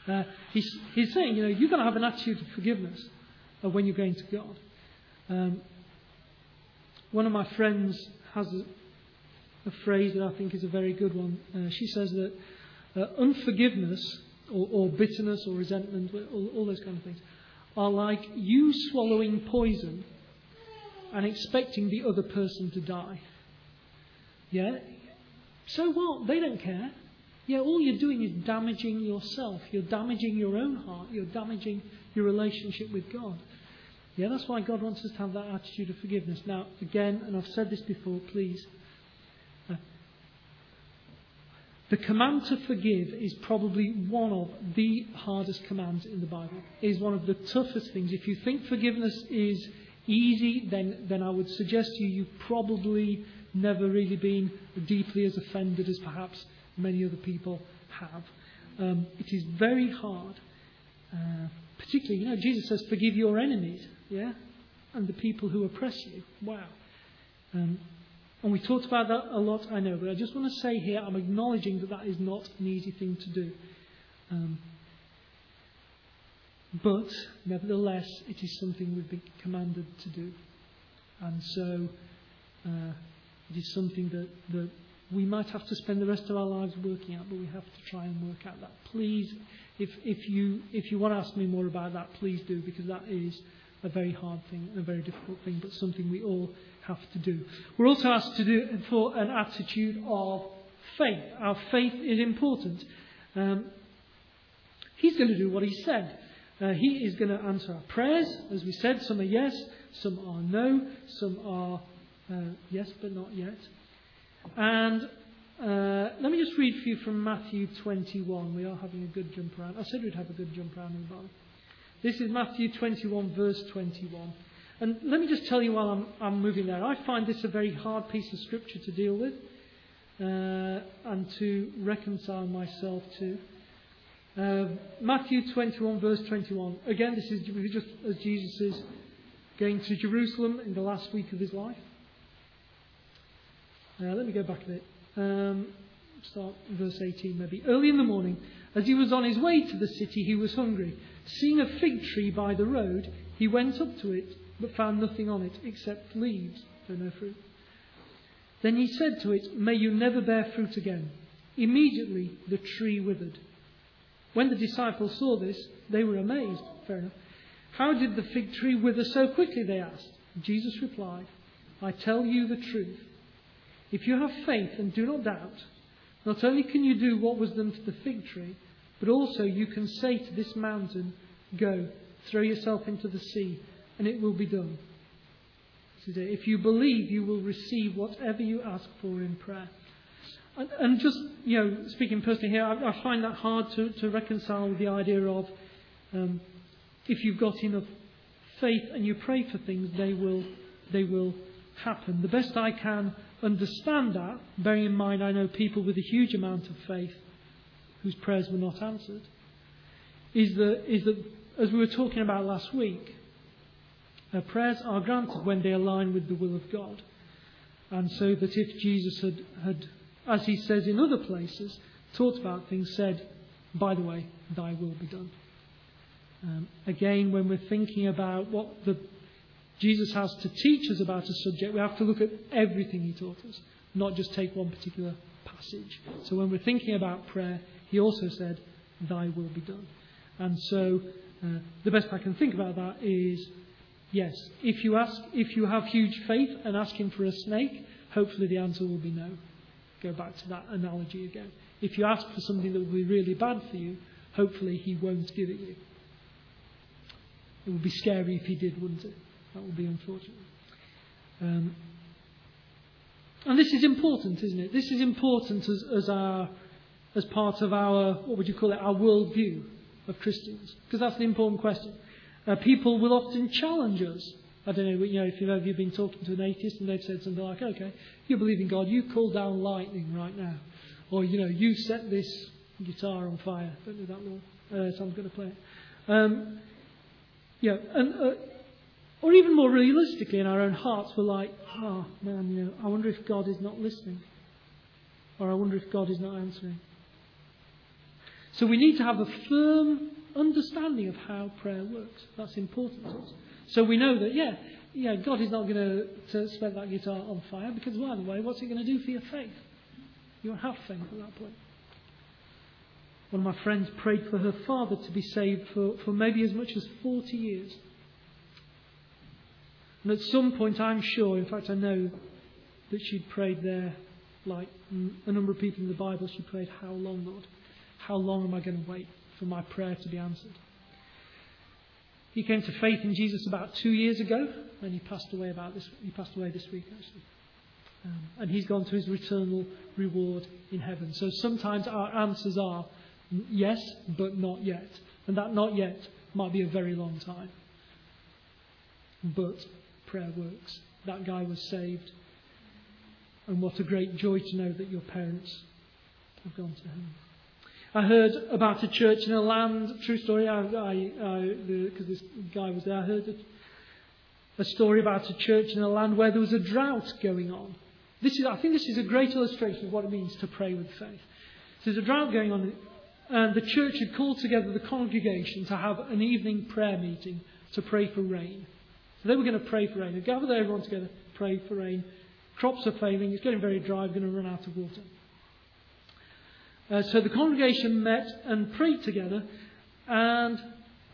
Uh, he's, he's saying, you know, you've got to have an attitude of forgiveness when you're going to God. Um, one of my friends has a, phrase that I think is a very good one. Uh, she says that uh, unforgiveness or, or, bitterness or resentment, all, all those kind of things, are like you swallowing poison and expecting the other person to die. Yeah? So what? They don't care. Yeah, all you're doing is damaging yourself. You're damaging your own heart. You're damaging your relationship with God. Yeah, that's why God wants us to have that attitude of forgiveness. Now, again, and I've said this before, please. Uh, the command to forgive is probably one of the hardest commands in the Bible. It is one of the toughest things. If you think forgiveness is easy, then, then I would suggest to you you've probably never really been deeply as offended as perhaps many other people have. Um, it is very hard. Uh, particularly, you know, Jesus says, forgive your enemies, yeah? And the people who oppress you. Wow. Um, and we talked about that a lot, I know, but I just want to say here, I'm acknowledging that that is not an easy thing to do. Um, but, nevertheless, it is something we've been commanded to do. And so, uh, it is something that, that we might have to spend the rest of our lives working out, but we have to try and work out that. Please, if, if, you, if you want to ask me more about that, please do, because that is a very hard thing, a very difficult thing, but something we all have to do. We're also asked to do it for an attitude of faith. Our faith is important. Um, he's going to do what he said. Uh, he is going to answer our prayers. As we said, some are yes, some are no, some are uh, yes, but not yet. And uh, let me just read for you from Matthew 21. We are having a good jump around. I said we'd have a good jump around in the Bible. This is Matthew 21, verse 21. And let me just tell you while I'm, I'm moving there, I find this a very hard piece of scripture to deal with uh, and to reconcile myself to. Uh, Matthew 21, verse 21. Again, this is just as Jesus is going to Jerusalem in the last week of his life. Uh, let me go back a bit. Um, start verse 18 maybe. Early in the morning, as he was on his way to the city, he was hungry. Seeing a fig tree by the road, he went up to it, but found nothing on it except leaves, so no fruit. Then he said to it, May you never bear fruit again. Immediately the tree withered. When the disciples saw this, they were amazed. Fair enough. How did the fig tree wither so quickly? They asked. Jesus replied, I tell you the truth. If you have faith and do not doubt, not only can you do what was done to the fig tree, but also you can say to this mountain, Go, throw yourself into the sea, and it will be done. Today, If you believe, you will receive whatever you ask for in prayer. And, and just, you know, speaking personally here, I, I find that hard to, to reconcile with the idea of um, if you've got enough faith and you pray for things, they will, they will happen. The best I can understand that, bearing in mind I know people with a huge amount of faith whose prayers were not answered, is that, is that as we were talking about last week, prayers are granted when they align with the will of God. And so that if Jesus had, had, as he says in other places, talked about things, said, by the way, thy will be done. Um, again, when we're thinking about what the Jesus has to teach us about a subject, we have to look at everything he taught us, not just take one particular passage. So when we're thinking about prayer, he also said, Thy will be done. And so uh, the best I can think about that is yes, if you ask, if you have huge faith and ask him for a snake, hopefully the answer will be no. Go back to that analogy again. If you ask for something that will be really bad for you, hopefully he won't give it you. It would be scary if he did, wouldn't it? That would be unfortunate. Um, and this is important, isn't it? This is important as, as, our, as part of our, what would you call it, our worldview of Christians. Because that's the important question. Uh, people will often challenge us. I don't know, you know if you've ever been talking to an atheist and they've said something like, okay, you believe in God, you call down lightning right now. Or, you know, you set this guitar on fire. Don't do that, Lord. Uh, so I'm going to play it. Um, yeah, and, uh, or even more realistically, in our own hearts, we're like, oh man, you know, I wonder if God is not listening, or I wonder if God is not answering. So we need to have a firm understanding of how prayer works. That's important to us. So we know that, yeah, yeah, God is not going to set that guitar on fire because, by the way, what's it going to do for your faith? You won't have faith at that point. One of my friends prayed for her father to be saved for, for maybe as much as 40 years. And at some point, I'm sure, in fact, I know that she'd prayed there, like a number of people in the Bible, she prayed, How long, Lord? How long am I going to wait for my prayer to be answered? He came to faith in Jesus about two years ago, and he passed away about this. He passed away this week, actually. Um, and he's gone to his eternal reward in heaven. So sometimes our answers are yes, but not yet. And that not yet might be a very long time. But prayer works. That guy was saved. And what a great joy to know that your parents have gone to heaven. I heard about a church in a land, true story, because this guy was there. I heard a, a story about a church in a land where there was a drought going on. This is, I think this is a great illustration of what it means to pray with faith. So there's a drought going on, and the church had called together the congregation to have an evening prayer meeting to pray for rain. So they were going to pray for rain. They gathered everyone together, pray for rain. Crops are failing, it's getting very dry, we're going to run out of water. Uh, so the congregation met and prayed together and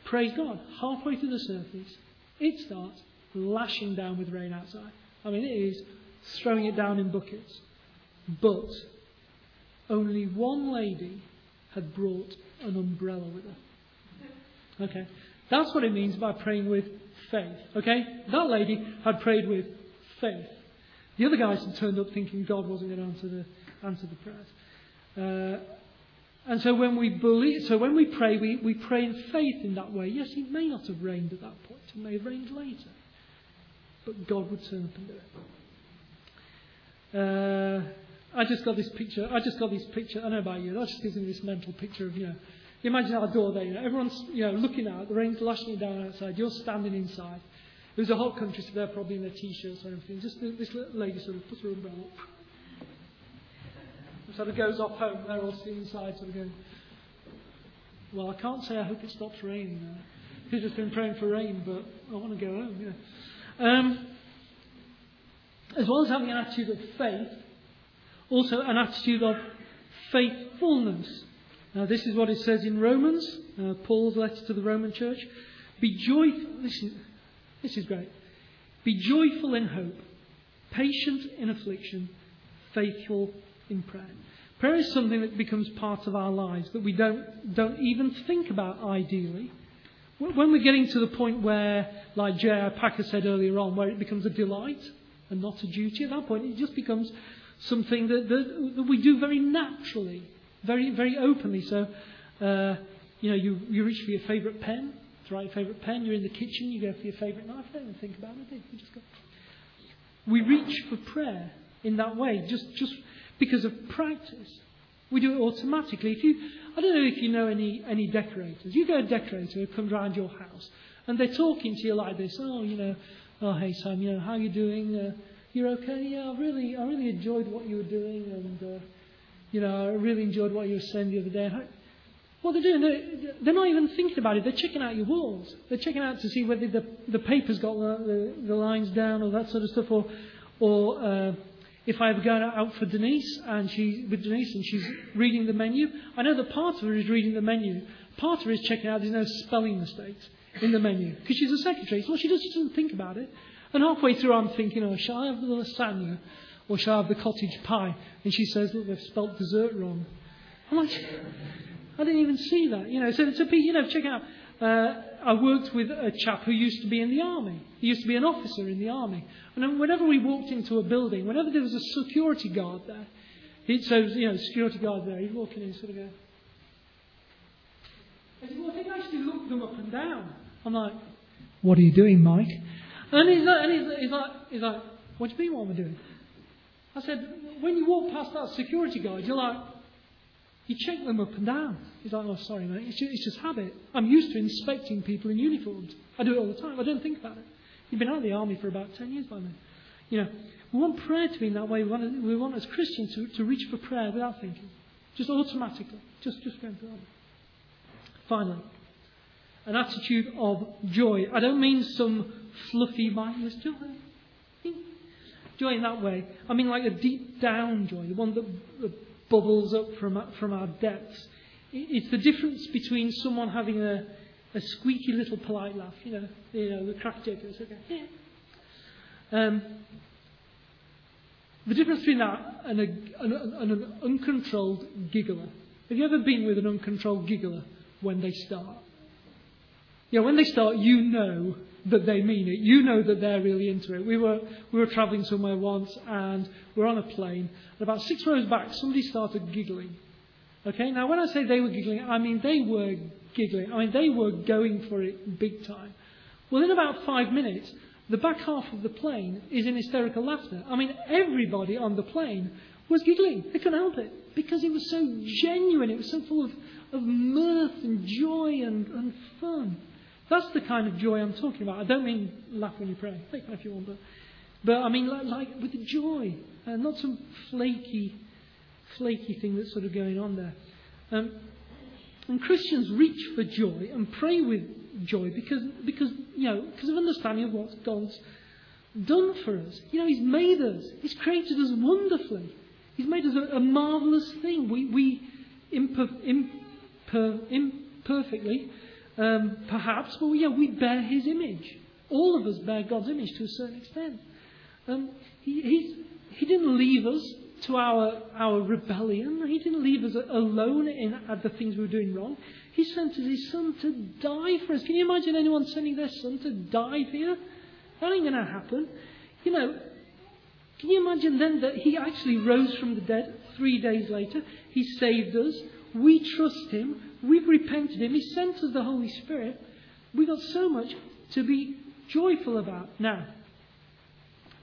praise God. Halfway through the service, it starts lashing down with rain outside. I mean, it is throwing it down in buckets. But only one lady had brought an umbrella with her. Okay? That's what it means by praying with faith. Okay? That lady had prayed with faith. The other guys had turned up thinking God wasn't going to answer the, answer the prayers. Uh, and so when we believe, so when we pray, we, we pray in faith in that way. Yes, it may not have rained at that point. It may have rained later. But God would turn up and do it. Uh, I just got this picture. I just got this picture. I don't know about you. That just gives me this mental picture of, you know, imagine our door there. You know, everyone's, you know, looking out. The rain's lashing down outside. You're standing inside. It was a hot country, so they're probably in their t-shirts or anything. Just this lady sort of puts her umbrella up sort of goes off home, they're all sitting inside, sort of going, Well, I can't say I hope it stops raining now. He's just been praying for rain, but I want to go home. Um, as well as having an attitude of faith, also an attitude of faithfulness. Now, this is what it says in Romans, uh, Paul's letter to the Roman church. Be joyful. Is, this is great. Be joyful in hope, patient in affliction, faithful in prayer. Prayer is something that becomes part of our lives that we don't, don't even think about ideally. When we're getting to the point where, like J.I. Packer said earlier on, where it becomes a delight and not a duty, at that point it just becomes something that, that, that we do very naturally, very, very openly. So, uh, you know, you, you reach for your favourite pen, to write your favourite pen, you're in the kitchen, you go for your favourite knife, don't even think about it, you just go. We reach for prayer in that way, just, just because of practice. We do it automatically. If you, I don't know if you know any, any decorators. You get a decorator who comes around your house and they're talking to you like this. Oh, you know, oh hey Sam, you know, how you doing? Uh, you're okay? Yeah, I really, I really enjoyed what you were doing, and uh, you know, I really enjoyed what you were saying the other day. What they're doing, they're, they're, not even thinking about it. They're checking out your walls. They're checking out to see whether the, the paper's got the, the, the lines down or that sort of stuff, or, or uh, if I ever go out for Denise and she with Denise and she's reading the menu, I know that part of her is reading the menu. Part of her is checking out there's no spelling mistakes in the menu because she's a secretary. So what she, does, she doesn't think about it. And halfway through, I'm thinking, oh, shall I have the lasagna or shall I have the cottage pie? And she says, look, they've spelt dessert wrong. I'm like, I didn't even see that. You know, so be, you know, check out. Uh, I worked with a chap who used to be in the army. He used to be an officer in the army. And whenever we walked into a building, whenever there was a security guard there, he'd so you know, security guard there, he'd walk in and sort of go. I said, well, he actually looked them up and down. I'm like, what are you doing, Mike? And he's like, and he's, he's like, he's like, what do you mean what am I doing? I said, when you walk past that security guard, you're like, You check them up and down. He's like, oh, sorry, mate. It's just, it's just habit. I'm used to inspecting people in uniforms. I do it all the time. I don't think about it. You've been out of the army for about 10 years by now. You know, we want prayer to be in that way. We want, to, we want as Christians to, to reach for prayer without thinking. Just automatically. Just, just going through it. Finally, an attitude of joy. I don't mean some fluffy, mindless joy. Joy in that way. I mean like a deep down joy, the one that bubbles up from, from our depths. It's the difference between someone having a, a squeaky little polite laugh, you know, you know, the crack jokers, okay, yeah. Um, the difference between that and, a, and, and an uncontrolled giggler. Have you ever been with an uncontrolled giggler when they start? Yeah, when they start, you know that they mean it. You know that they're really into it. We were, we were travelling somewhere once and we are on a plane. And about six rows back, somebody started giggling. Okay, now when I say they were giggling, I mean they were giggling. I mean they were going for it big time. Well, in about five minutes, the back half of the plane is in hysterical laughter. I mean, everybody on the plane was giggling. They couldn't help it because it was so genuine. It was so full of, of mirth and joy and, and fun. That's the kind of joy I'm talking about. I don't mean laugh when you pray. If you want, but, but I mean like, like with joy, uh, not some flaky, flaky thing that's sort of going on there. Um, and Christians reach for joy and pray with joy because, because you know, because of understanding of what God's done for us. You know, He's made us. He's created us wonderfully. He's made us a, a marvellous thing. We, we imper, imper, imperfectly um, perhaps, but yeah, we bear his image. All of us bear God's image to a certain extent. Um, he, he didn't leave us to our, our rebellion. He didn't leave us alone in at the things we were doing wrong. He sent his son to die for us. Can you imagine anyone sending their son to die for you? That ain't going to happen. You know, can you imagine then that he actually rose from the dead three days later? He saved us. We trust him. We've repented him. He sent us the Holy Spirit. We've got so much to be joyful about. Now,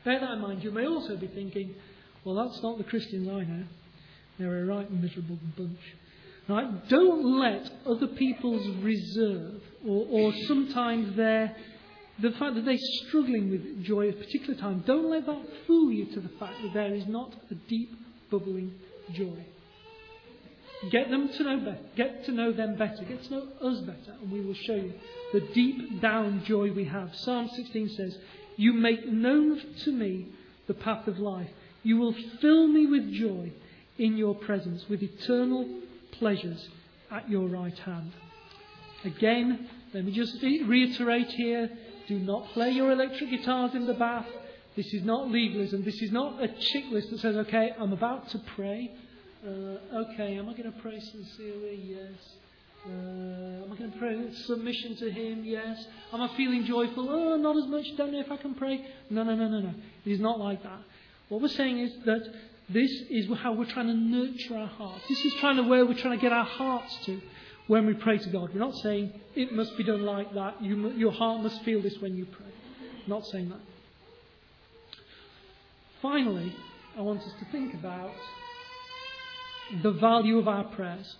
bear that in mind. You may also be thinking, well, that's not the Christians I know. Eh? They're a right miserable bunch. Right? Don't let other people's reserve or, or sometimes their the fact that they're struggling with joy at a particular time, don't let that fool you to the fact that there is not a deep, bubbling joy. Get them to know better. Get to know them better. Get to know us better, and we will show you the deep down joy we have. Psalm 16 says, You make known to me the path of life. You will fill me with joy in your presence, with eternal pleasures at your right hand. Again, let me just reiterate here do not play your electric guitars in the bath. This is not legalism. This is not a checklist that says, okay, I'm about to pray. Uh, okay, am I going to pray sincerely? Yes. Uh, am I going to pray submission to Him? Yes. Am I feeling joyful? Oh, not as much. Don't know if I can pray. No, no, no, no, no. It is not like that. What we're saying is that this is how we're trying to nurture our hearts. This is trying to where we're trying to get our hearts to when we pray to God. We're not saying it must be done like that. You, your heart must feel this when you pray. not saying that. Finally, I want us to think about the value of our prayers.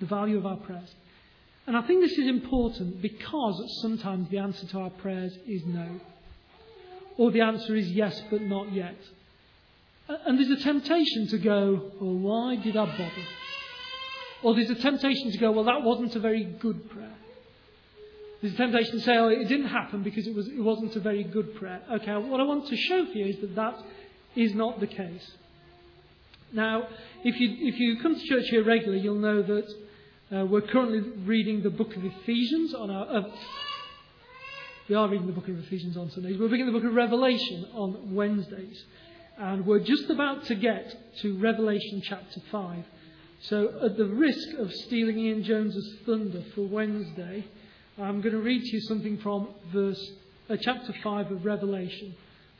The value of our prayers. And I think this is important because sometimes the answer to our prayers is no. Or the answer is yes, but not yet. And there's a temptation to go, well, why did I bother? Or there's a temptation to go, well, that wasn't a very good prayer. There's a temptation to say, oh, it didn't happen because it, was, it wasn't a very good prayer. Okay, what I want to show for you is that that is not the case. Now, if you, if you come to church here regularly, you'll know that uh, we're currently reading the book of Ephesians on our. Uh, we are reading the book of Ephesians on Sundays. We're reading the book of Revelation on Wednesdays. And we're just about to get to Revelation chapter 5. So, at the risk of stealing Ian Jones's thunder for Wednesday, I'm going to read to you something from verse, uh, chapter 5 of Revelation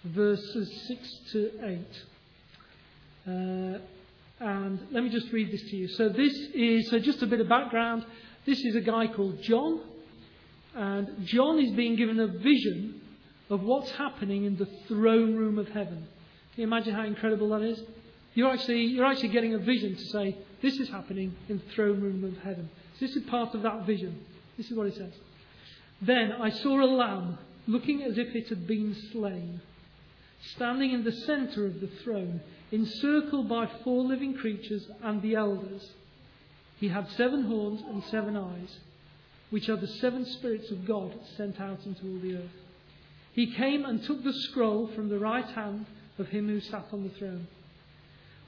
verses 6 to 8. Uh, and let me just read this to you. So, this is so just a bit of background. This is a guy called John, and John is being given a vision of what's happening in the throne room of heaven. Can you imagine how incredible that is? You're actually, you're actually getting a vision to say, this is happening in the throne room of heaven. So this is part of that vision. This is what it says. Then I saw a lamb looking as if it had been slain, standing in the centre of the throne, encircled by four living creatures and the elders. He had seven horns and seven eyes, which are the seven spirits of God sent out into all the earth. He came and took the scroll from the right hand of him who sat on the throne.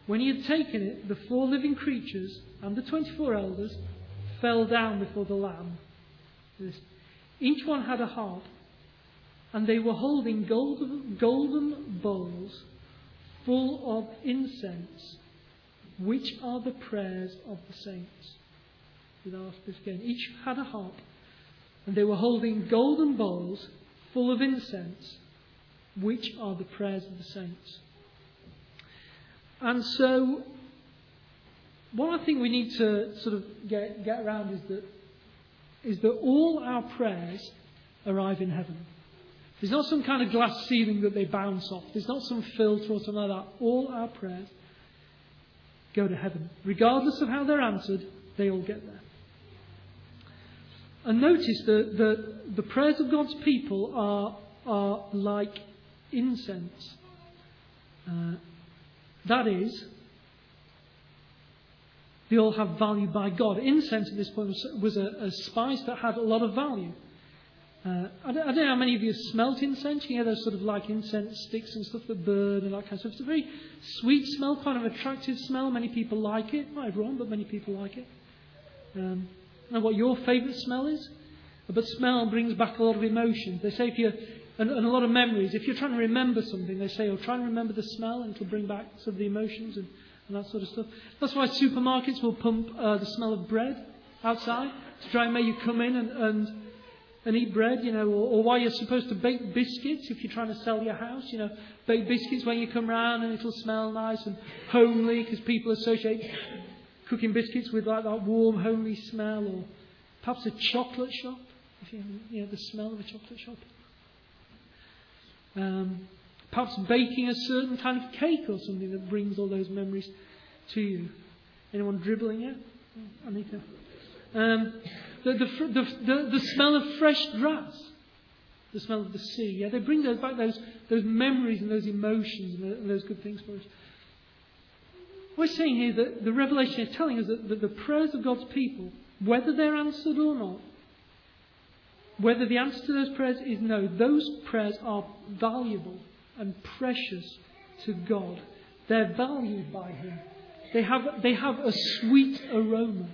When he had taken it, the four living creatures and the twenty four elders fell down before the Lamb. Each one had a harp, and they were holding golden, golden bowls full of incense, which are the prayers of the saints. Each had a harp, and they were holding golden bowls full of incense, which are the prayers of the saints. And so, I think we need to sort of get, get around is that, is that all our prayers arrive in heaven. There's not some kind of glass ceiling that they bounce off. There's not some filter or something like that. All our prayers go to heaven. Regardless of how they're answered, they all get there. And notice that the, the prayers of God's people are, are like incense. Uh, that is, they all have value by God. Incense at this point was, a, a, spice that had a lot of value. Uh, I, don't, I, don't, know how many of you have smelt incense. You hear those sort of like incense sticks and stuff that burn and that kind of stuff. It's a very sweet smell, kind of attractive smell. Many people like it. Not everyone, but many people like it. Um, and what your favourite smell is? But smell brings back a lot of emotions. They say if you and, and, a lot of memories. If you're trying to remember something, they say, oh, try and remember the smell, and it'll bring back some of the emotions and, and that sort of stuff. That's why supermarkets will pump uh, the smell of bread outside to try and make you come in and, and, and eat bread, you know, or, or why you're supposed to bake biscuits if you're trying to sell your house, you know, bake biscuits when you come round and it'll smell nice and homely because people associate cooking biscuits with like that warm, homely smell, or perhaps a chocolate shop, if you, you know, the smell of a chocolate shop. Um, perhaps baking a certain kind of cake or something that brings all those memories to you. Anyone dribbling yet? Anita. Um, the, the, the, smell of fresh grass, the smell of the sea. Yeah, they bring those back those, those memories and those emotions and those good things for us. We're saying here that the revelation is telling us that, that the prayers of God's people, whether they're answered or not, whether the answer to those prayers is no, those prayers are valuable and precious to God. They're valued by Him. They have, they have a sweet aroma.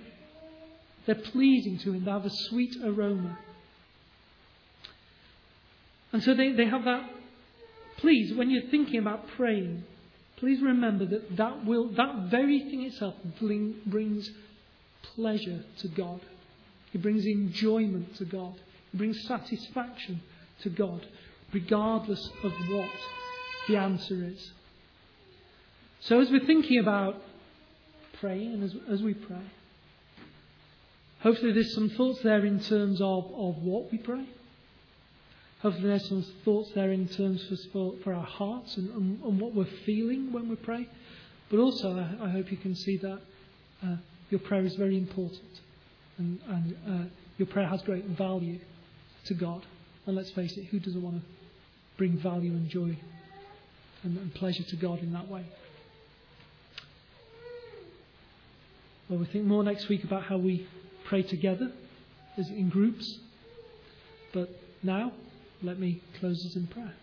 They're pleasing to Him. They have a sweet aroma. And so they, they have that. Please, when you're thinking about praying, please remember that that, will, that very thing itself brings pleasure to God. It brings enjoyment to God It brings satisfaction to God, regardless of what the answer is. So, as we're thinking about praying and as, as we pray, hopefully there's some thoughts there in terms of, of what we pray. Hopefully there's some thoughts there in terms for, for our hearts and, and, and what we're feeling when we pray. But also, I, I hope you can see that uh, your prayer is very important and, and uh, your prayer has great value to God. And let's face it, who doesn't want to bring value and joy and, and pleasure to God in that way? Well, we'll think more next week about how we pray together as in groups. But now, let me close us in prayer.